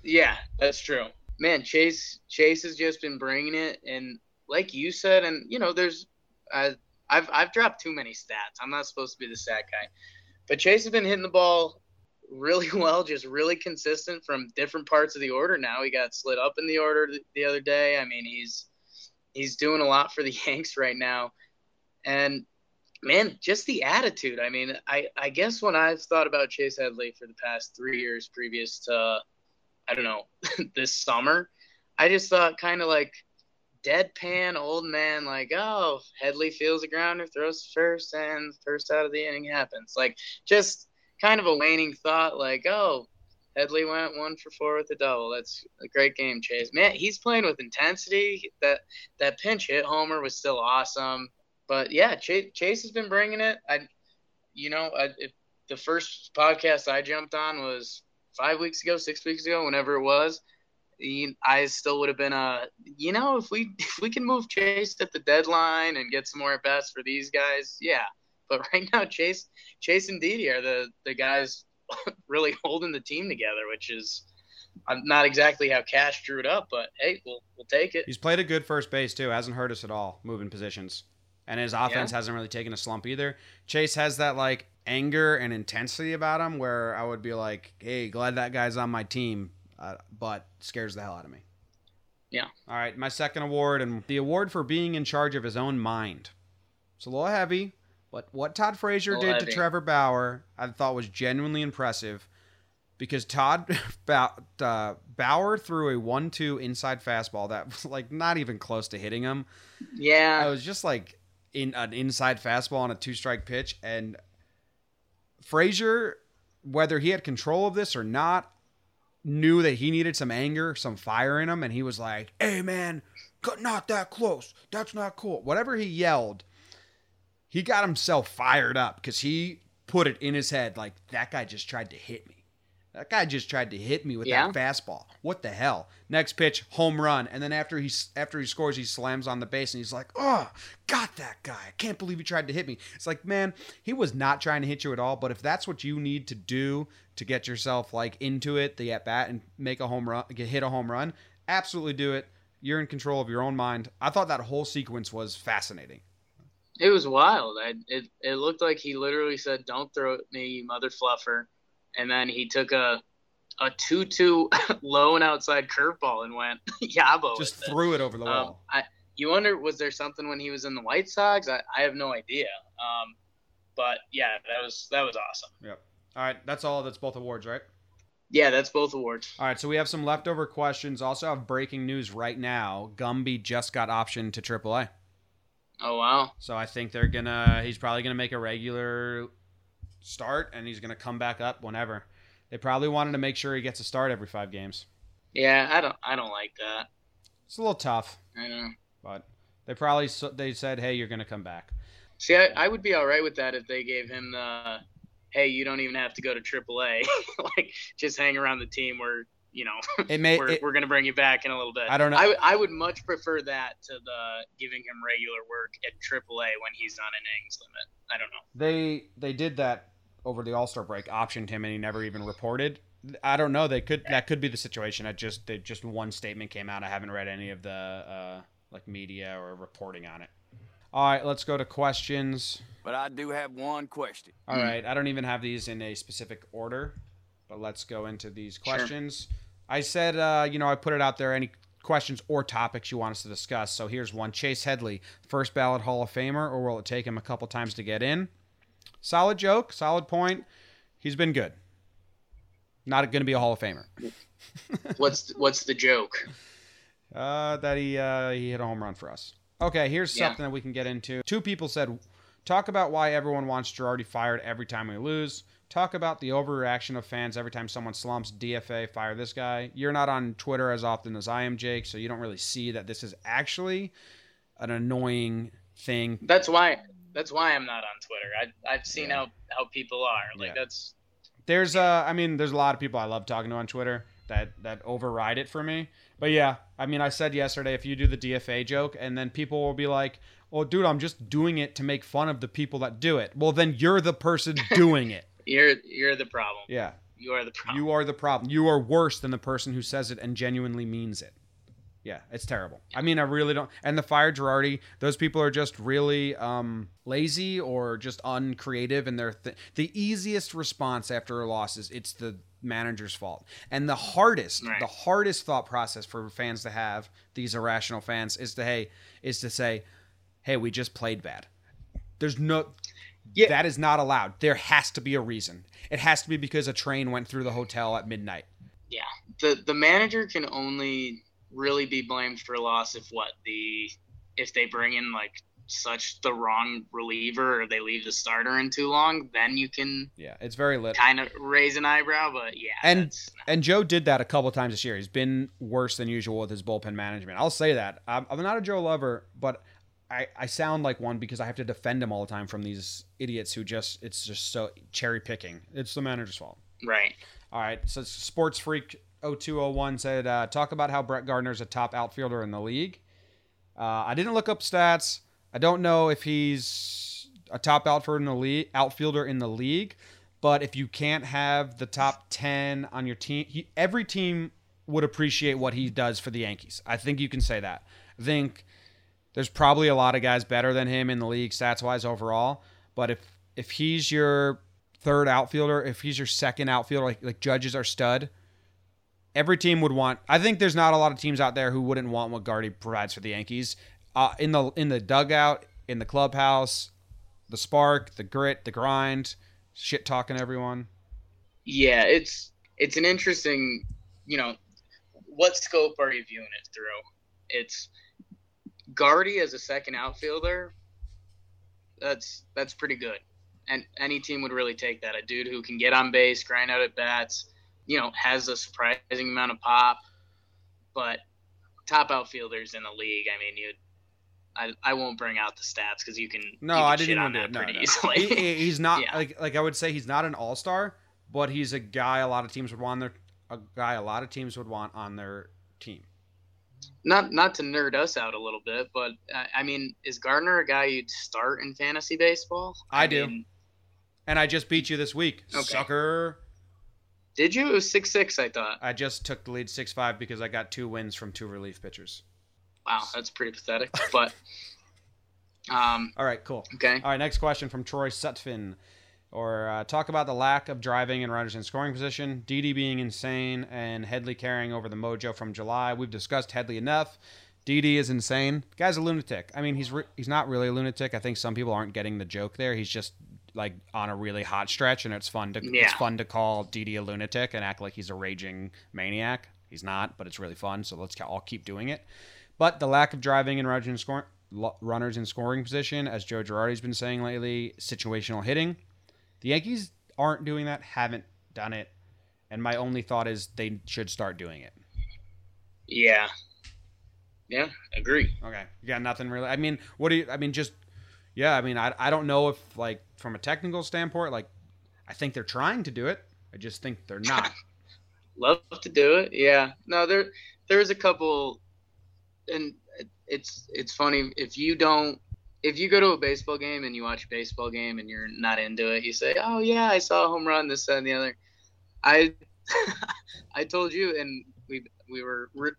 Yeah, that's true. Man, Chase Chase has just been bringing it, and like you said, and you know, there's, uh, I've I've dropped too many stats. I'm not supposed to be the stat guy, but Chase has been hitting the ball really well, just really consistent from different parts of the order. Now he got slid up in the order the other day. I mean, he's he's doing a lot for the Yanks right now, and man, just the attitude. I mean, I I guess when I've thought about Chase Headley for the past three years previous to I don't know, this summer. I just thought kind of like deadpan old man, like, oh, Headley feels the grounder, throws first, and first out of the inning happens. Like, just kind of a waning thought, like, oh, Headley went one for four with a double. That's a great game, Chase. Man, he's playing with intensity. That that pinch hit homer was still awesome. But yeah, Chase, Chase has been bringing it. I, you know, I, the first podcast I jumped on was five weeks ago, six weeks ago, whenever it was, I still would have been a, you know, if we if we can move Chase at the deadline and get some more at bats for these guys, yeah. But right now, Chase Chase and Didi are the the guys really holding the team together, which is I'm not exactly how Cash drew it up, but hey, we'll we'll take it. He's played a good first base too. Hasn't hurt us at all moving positions, and his offense Yeah. hasn't really taken a slump either. Chase has that like anger and intensity about him where I would be like, "Hey, glad that guy's on my team," uh, but scares the hell out of me. Yeah. All right, my second award and the award for being in charge of his own mind. It's a little heavy, but what Todd Frazier did to. Trevor Bauer, I thought was genuinely impressive. Because Todd uh, Bauer threw a one-two inside fastball that was like not even close to hitting him. Yeah. I Yeah, was just like in an inside fastball on a two-strike pitch, and Frazier, whether he had control of this or not, knew that he needed some anger, some fire in him, and he was like, "Hey, man, not that close. That's not cool." Whatever he yelled, he got himself fired up because he put it in his head like that guy just tried to hit me. That guy just tried to hit me with Yeah. that fastball. What the hell? Next pitch, home run, and then after he after he scores, he slams on the base and he's like, "Oh, got that guy! I can't believe he tried to hit me." It's like, man, he was not trying to hit you at all. But if that's what you need to do to get yourself like into it, the at bat, and make a home run, get hit a home run, absolutely do it. You're in control of your own mind. I thought that whole sequence was fascinating. It was wild. I, it it looked like he literally said, "Don't throw at me, you mother fluffer," and then he took a a two-two low and outside curveball and went yabo. Just with it. threw it over the Um, wall. I you wonder was there something when he was in the White Sox? I, I have no idea. Um, but yeah, that was that was awesome. Yep. All right, that's all. That's both awards, right? Yeah, that's both awards. All right, so we have some leftover questions. Also have breaking news right now. Gumby just got optioned to AAA. Oh wow. So I think they're gonna. He's probably gonna make a regular start, and he's gonna come back up whenever. They probably wanted to make sure he gets a start every five games. Yeah, I don't I don't like that. It's a little tough, I know. but they probably they said, "Hey, you're gonna come back." See, I, I would be all right with that if they gave him the, hey, you don't even have to go to AAA, like just hang around the team. Where you know It may. we're, It, we're gonna bring you back in a little bit. I don't know. I, would- I would much prefer that to the giving him regular work at AAA when he's on an innings limit. I don't know. they they did that over the All Star break, optioned him, and he never even reported. I don't know. They could that could be the situation. I just they, just one statement came out. I haven't read any of the uh, like media or reporting on it. All right, let's go to questions. But I do have one question. All right, I don't even have these in a specific order, but let's go into these questions. I said, uh, you know, I put it out there. Any questions or topics you want us to discuss? So here's one: Chase Headley, first ballot Hall of Famer, or will it take him a couple times to get in? Solid joke, solid point. He's been good. Not going to be a Hall of Famer. What's what's the joke? Uh, that he uh, he hit a home run for us. Okay, here's Yeah. something that we can get into. Two people said, talk about why everyone wants Girardi fired every time we lose. Talk about the overreaction of fans every time someone slumps. DFA, fire this guy. You're not on Twitter as often as I am, Jake, so you don't really see that this is actually an annoying thing. That's why that's why I'm not on Twitter. I I've seen Yeah. how how people are. Like Yeah. that's There's uh I mean there's a lot of people I love talking to on Twitter that that override it for me. But yeah, I mean I said yesterday if you do the DFA joke and then people will be like, "Oh dude, I'm just doing it to make fun of the people that do it." Well, then you're the person doing it. You're you're the problem. Yeah. You are the problem. You are the problem. You are worse than the person who says it and genuinely means it. Yeah, it's terrible. I mean, I really don't. And the fire Girardi, those people are just really um, lazy or just uncreative. And they're th- the easiest response after a loss is it's the manager's fault. And the hardest, Right. the hardest thought process for fans to have, these irrational fans, is to hey, is to say, hey, we just played bad. There's no. Yeah. That is not allowed. There has to be a reason. It has to be because a train went through the hotel at midnight. yeah. The the manager can only really be blamed for a loss if what the if they bring in like such the wrong reliever or they leave the starter in too long, then you can Yeah, it's very lit. kind of raise an eyebrow. But yeah, And and Joe did that a couple times this year. He's been worse than usual with his bullpen management. I'll say that. I'm, I'm not a Joe lover, but I, I sound like one because I have to defend him all the time from these idiots who just it's just so cherry picking. It's the manager's fault. right. All right. So Sports Freak 0201 said, uh, talk about how Brett Gardner is a top outfielder in the league. Uh, I didn't look up stats. I don't know if he's a top outfielder in the league. Outfielder in the league, but if you can't have the top 10 on your team, he, every team would appreciate what he does for the Yankees. I think you can say that. I think there's probably a lot of guys better than him in the league stats wise overall. But if if he's your third outfielder, if he's your second outfielder, like like Judges are stud, every team would want. I think there's not a lot of teams out there who wouldn't want what Gardy provides for the Yankees. Uh, in the in the dugout, in the clubhouse, the spark, the grit, the grind, shit talking everyone. Yeah, it's it's an interesting, you know, what scope are you viewing it through? It's Gardy as a second outfielder. That's that's pretty good, and any team would really take that. A dude who can get on base, grind out at bats, you know, has a surprising amount of pop. But top outfielders in the league, I mean, you. I, I won't bring out the stats because you can. No, you can I didn't do that. No, pretty no. easily. He- he's not Yeah. like like I would say he's not an all star, but he's a guy a lot of teams would want their a guy a lot of teams would want on their team. Not not to nerd us out a little bit, but uh, I mean, is Gardner a guy you'd start in fantasy baseball? I do. mean, And I just beat you this week, Okay. sucker. did you? It was six six. I thought. I just took the lead six five because I got two wins from two relief pitchers. Wow, that's pretty pathetic. But um, All right, cool. okay. All right, next question from Troy Sutphin. Or uh, talk about the lack of driving and runners in scoring position, Didi being insane, and Headley carrying over the mojo from July. We've discussed Headley enough. Didi is insane. Guy's a lunatic. I mean, he's re- he's not really a lunatic. I think some people aren't getting the joke there. He's just like on a really hot stretch, and it's fun to it's fun to call Didi a lunatic and act like he's a raging maniac. He's not, but it's really fun. So let's all keep doing it. But the lack of driving and runners in scoring runners in scoring position, as Joe Girardi's been saying lately, situational hitting. The Yankees aren't doing that, haven't done it, and my only thought is they should start doing it. Yeah. Yeah, agree. Okay, you got nothing really. I mean, what do you? I mean, just yeah. I mean, I I don't know if like from a technical standpoint, like I think they're trying to do it. I just think they're not. Love to do it. Yeah. No, there there's a couple, and it's it's funny if you don't if you go to a baseball game and you watch a baseball game and you're not into it, you say, "Oh yeah, I saw a home run, this that, and the other." I I told you, and we we were re-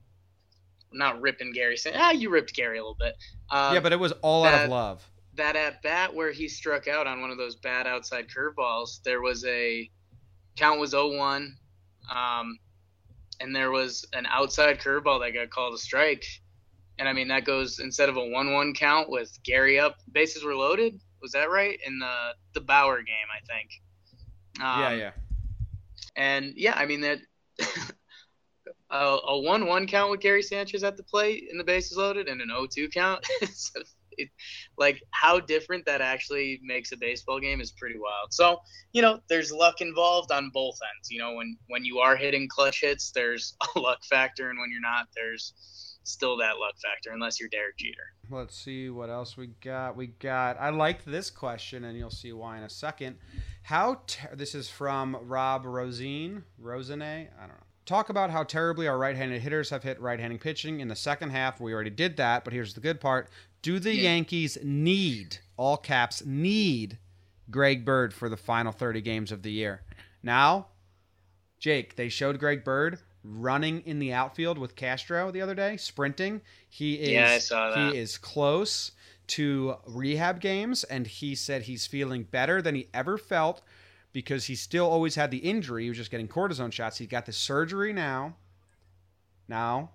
not ripping Gary. Saying, ah, you ripped Gary a little bit. Um, yeah, but it was all out of love. that at bat where he struck out on one of those bad outside curveballs, there was a count was 0-1, um, and there was an outside curveball that got called a strike. And I mean that goes instead of a 1-1 count with Gary up, bases were loaded. Was that right in the the Bauer game? I think. Um, yeah, yeah. And yeah, I mean that a, a one-one count with Gary Sanchez at the plate and the bases loaded, and an 0-2 count. So it, like how different that actually makes a baseball game is pretty wild. So you know, there's luck involved on both ends. You know, when when you are hitting clutch hits, there's a luck factor, and when you're not, there's still that luck factor, unless you're Derek Jeter. Let's see what else we got. We got. I liked this question, and you'll see why in a second. How ter- this is from Rob Rosine, Rosine. I don't know. Talk about how terribly our right-handed hitters have hit right-handed pitching in the second half. We already did that, but here's the good part: Do the Yeah. Yankees need all caps need Greg Bird for the final 30 games of the year? Now, Jake, they showed Greg Bird running in the outfield with Castro the other day, sprinting. He is Yeah, I saw that. he is close to rehab games and he said he's feeling better than he ever felt because he still always had the injury. He was just getting cortisone shots. He got the surgery now. Now,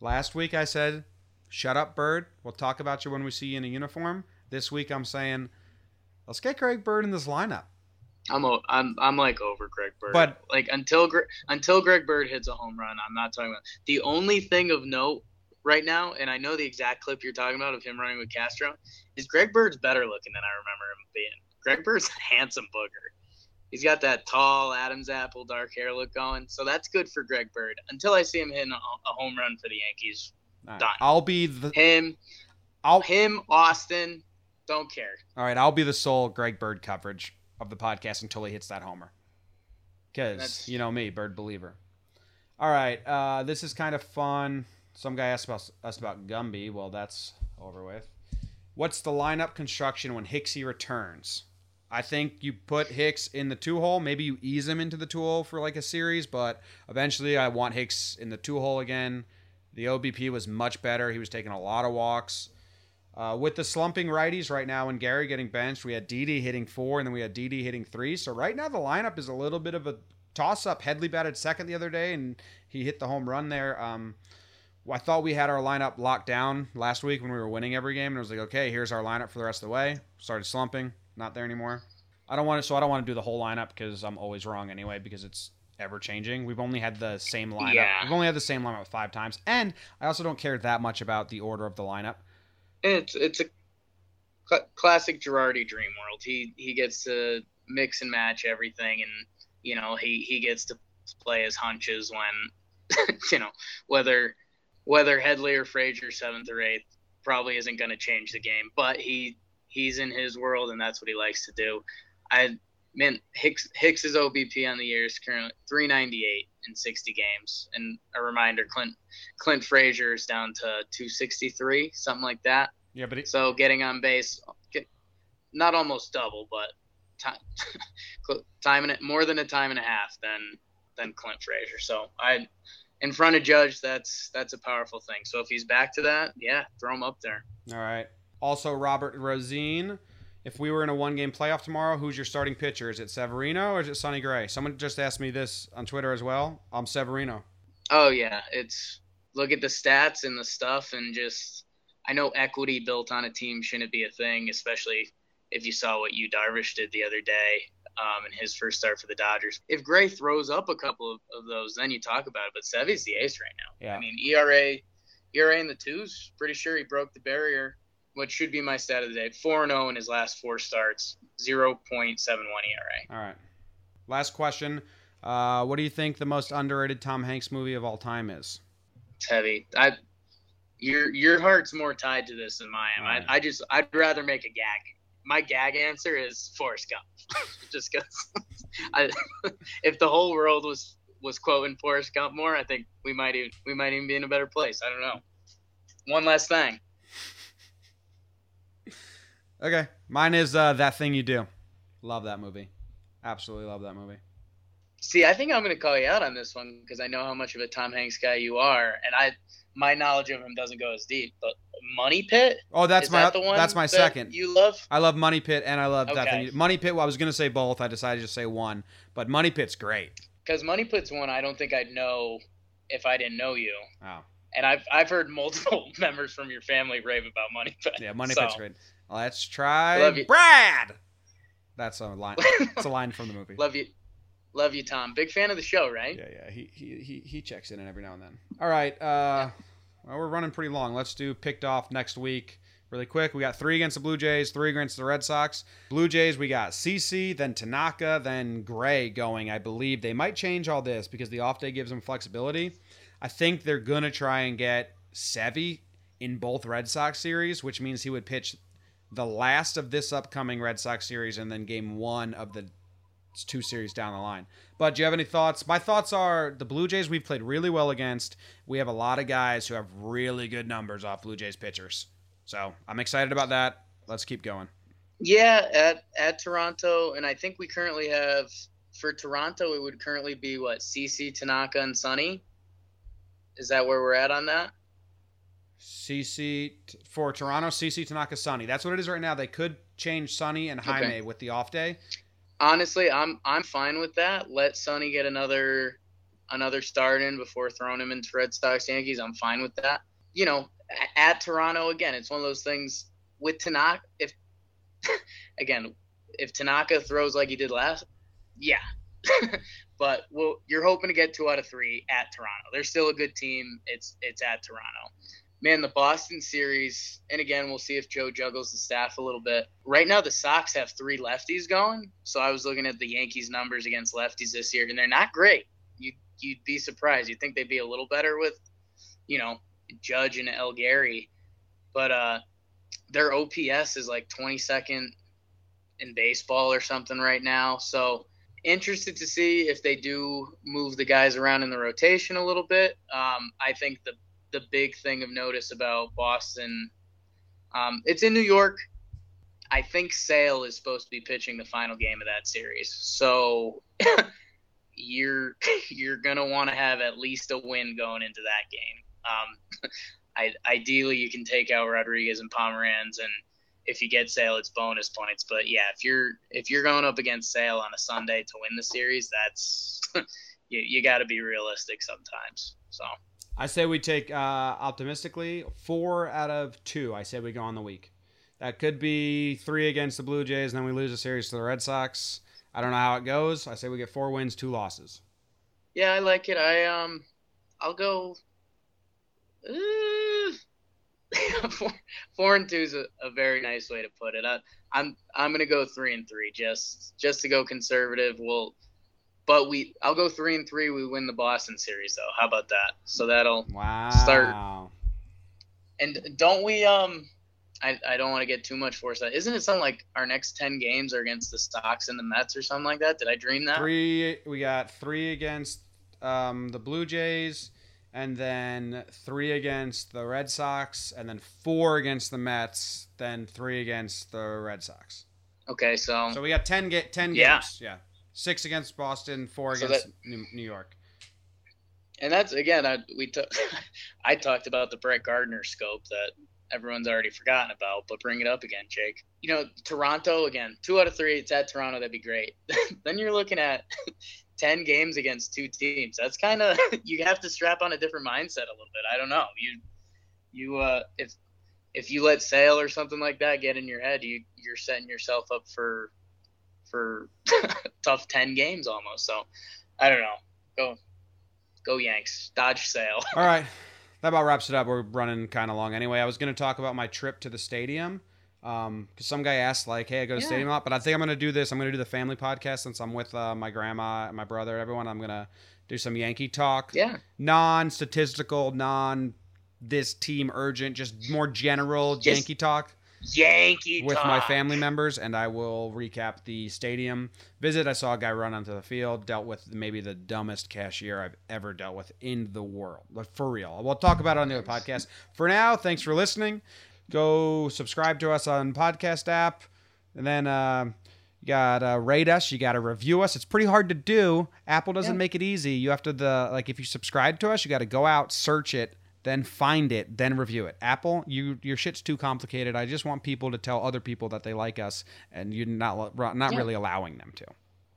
last week I said, "Shut up, Bird. We'll talk about you when we see you in a uniform." This week I'm saying, "Let's get Craig Bird in this lineup." I'm o- I'm I'm like over Greg Bird. But- like until until Greg Bird hits a home run, I'm not talking about. The only thing of note right now, and I know the exact clip you're talking about of him running with Castro, is Greg Bird's better looking than I remember him being. Greg Bird's a handsome booger. He's got that tall Adam's apple dark hair look going, so that's good for Greg Bird. Until I see him hitting a, a home run for the Yankees, right. Done. I'll be the him, I'll him, Austin, don't care. All right, I'll be the sole Greg Bird coverage of the podcast until he hits that homer. Because, you know me, Bird believer. All right, uh, this is kind of fun. Some guy asked about, us about Gumby. Well, that's over with. What's the lineup construction when Hicksy returns? I think you put Hicks in the two hole. Maybe you ease him into the two hole for like a series, but eventually I want Hicks in the two hole again. The OBP was much better. He was taking a lot of walks. Uh, with the slumping righties right now and Gary getting benched, we had Didi hitting four and then we had Didi hitting three. So right now the lineup is a little bit of a toss up. Headley batted second the other day and he hit the home run there. Um, I thought we had our lineup locked down last week when we were winning every game, and I was like, okay, here's our lineup for the rest of the way. Started slumping, not there anymore. I don't want to, so I don't want to do the whole lineup because I'm always wrong anyway because it's ever changing. We've only had the same lineup. Yeah. We've only had the same lineup five times, and I also don't care that much about the order of the lineup. Eh, it's it's a cl- classic Girardi dream world. He he gets to mix and match everything, and you know he he gets to play his hunches when you know whether whether Headley or Frazier seventh or eighth probably isn't going to change the game, but he he's in his world and that's what he likes to do. I man Hicks Hicks's OBP on the year is currently 398 in 60 games, and a reminder Clint Clint Frazier is down to 263, something like that. Yeah, but it, So getting on base, get, not almost double, but time, time and more than a time and a half than than Clint Frazier. So I, in front of Judge, that's that's a powerful thing. So if he's back to that, yeah, throw him up there. all right. Also, Robert Rosine. If we were in a one-game playoff tomorrow, who's your starting pitcher? Is it Severino or is it Sonny Gray? Someone just asked me this on Twitter as well. I'm Severino. Oh yeah, it's look at the stats and the stuff, and just I know equity built on a team shouldn't be a thing, especially if you saw what Yu Darvish did the other day um, in his first start for the Dodgers. If Gray throws up a couple of, of those, then you talk about it. But Sevy's the ace right now. Yeah. I mean ERA, ERA in the twos. Pretty sure he broke the barrier. What should be my stat of the day: four and zero in his last four starts, zero point seven one ERA. All right. Last question. Uh, what do you think the most underrated Tom Hanks movie of all time is? It's heavy. I your your heart's more tied to this than mine. Alright. I, I just I'd rather make a gag. My gag answer is Forrest Gump, just because. If the whole world was was quoting Forrest Gump more, I think we might even we might even be in a better place. I don't know. One last thing. Okay. Mine is uh, That Thing You Do. Love that movie. Absolutely love that movie. See, I think I'm going to call you out on this one because I know how much of a Tom Hanks guy you are, and I my knowledge of him doesn't go as deep. But Money Pit, Oh, that's my that the one that's my that second. You love? I love Money Pit and I love Okay. and Money Pit. Well, I was gonna say both. I decided to say one, but Money Pit's great. Because Money Pit's one I don't think I'd know if I didn't know you. Oh, And I've I've heard multiple members from your family rave about Money Pit. yeah, Money So, Pit's great. Let's try. Brad. That's a line. It's a line from the movie. Love you, love you, Tom. Big fan of the show, right? Yeah, yeah. He he he he checks in every now and then. All right. Uh, well, we're running pretty long. Let's do picked off next week really quick. We got three against the Blue Jays, three against the Red Sox. Blue Jays, we got CC, then Tanaka, then Gray going. I believe they might change all this because the off day gives them flexibility. I think they're gonna try and get Sevy in both Red Sox series, which means he would pitch the last of this upcoming Red Sox series and then game one of the two series down the line. But do you have any thoughts? My thoughts are the Blue Jays we've played really well against. We have a lot of guys who have really good numbers off Blue Jays pitchers. So I'm excited about that. Let's keep going. Yeah, at at Toronto, and I think we currently have for Toronto it would currently be what CC Tanaka and Sonny. Is that where we're at on that? CC t- for Toronto, CC Tanaka, Sonny. That's what it is right now. They could change Sonny and Jaime Okay. with the off day. Honestly, I'm I'm fine with that. Let Sonny get another another start in before throwing him into Red Sox Yankees. I'm fine with that. You know, at Toronto again, it's one of those things with Tanaka. If again, if Tanaka throws like he did last, yeah. but well, you're hoping to get two out of three at Toronto. They're still a good team. It's it's at Toronto. Man, the Boston series, and again, we'll see if Joe juggles the staff a little bit. Right now, the Sox have three lefties going. So I was looking at the Yankees' numbers against lefties this year, and they're not great. You you'd be surprised. You'd think they'd be a little better with, you know, Judge and El Gary, but uh, their OPS is like 22nd in baseball or something right now. So interested to see if they do move the guys around in the rotation a little bit. Um, I think the the big thing of notice about Boston, um, it's in New York. I think Sale is supposed to be pitching the final game of that series. So you're you're gonna want to have at least a win going into that game. Um, I, ideally, you can take out Rodriguez and Pomeranz, and if you get Sale, it's bonus points. But yeah, if you're if you're going up against Sale on a Sunday to win the series, that's you, you got to be realistic sometimes. So I say we take uh, optimistically four out of two. I say we go on the week. That could be three against the Blue Jays, and then we lose a series to the Red Sox. I don't know how it goes. I say we get four wins, two losses. yeah, I like it. I um, I'll go. Uh, four, four and two is a, a very nice way to put it. I, I'm I'm gonna go three and three just just to go conservative. We'll, but we I'll go three and three. We win the Boston series though. How about that? So that'll Wow. Start. and don't we um. I, I don't want to get too much foresight. Isn't it something like our next ten games are against the Sox and the Mets or something like that? Did I dream that? Three. We got three against um, the Blue Jays, and then three against the Red Sox, and then four against the Mets, then three against the Red Sox. Okay, so, So we got ten get ten Yeah. games. Yeah. Six against Boston, four So against New, New York. and that's again I we t- I talked about the Brett Gardner scope that everyone's already forgotten about, but bring it up again, Jake. You know, Toronto again, two out of three. It's at Toronto. That'd be great. then you're looking at ten games against two teams. That's kind of you have to strap on a different mindset a little bit. I don't know. You you uh if if you let Sale or something like that get in your head, you you're setting yourself up for for tough ten games almost. So I don't know. Go go Yanks. Dodge Sale. All right. That about wraps it up. We're running kind of long anyway. I was going to talk about my trip to the stadium because some guy asked, like, hey, I go to the Yeah. stadium a lot, but I think I'm going to do this. I'm going to do the family podcast since I'm with uh, my grandma and my brother, everyone. I'm going to do some Yankee talk. Yeah. Non statistical, non this team urgent, just more general Just Yankee talk Yankee with my family members, and I will recap the stadium visit. I saw a guy run onto the field, dealt with maybe the dumbest cashier I've ever dealt with in the world. Like for real. We'll talk about it on the other podcast. For now, thanks for listening. Go subscribe to us on podcast app, and then uh, You got to rate us. You got to review us. It's pretty hard to do. Apple doesn't Yeah. make it easy. You have to the like if you subscribe to us, you got to go out, search it, then find it, then review it. Apple, you your shit's too complicated. I just want people to tell other people that they like us, and you're not not Yeah. really allowing them to.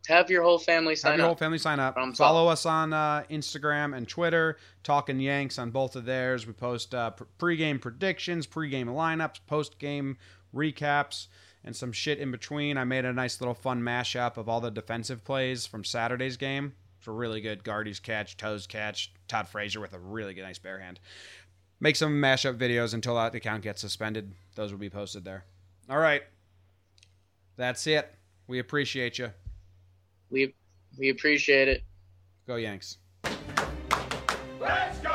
Have your whole family sign up. Have your whole family sign up. Problem Follow us on uh, Instagram and Twitter. Talking Yanks on both of theirs. We post uh, pr- pregame predictions, pregame lineups, postgame recaps, and some shit in between. I made a nice little fun mashup of all the defensive plays from Saturday's game. For really good Gardy's catch, Toes catch, Todd Frazier with a really good nice bare hand. Make some mashup videos until that account gets suspended. Those will be posted there. All right. That's it. We appreciate you. We we appreciate it. Go Yanks. Let's go!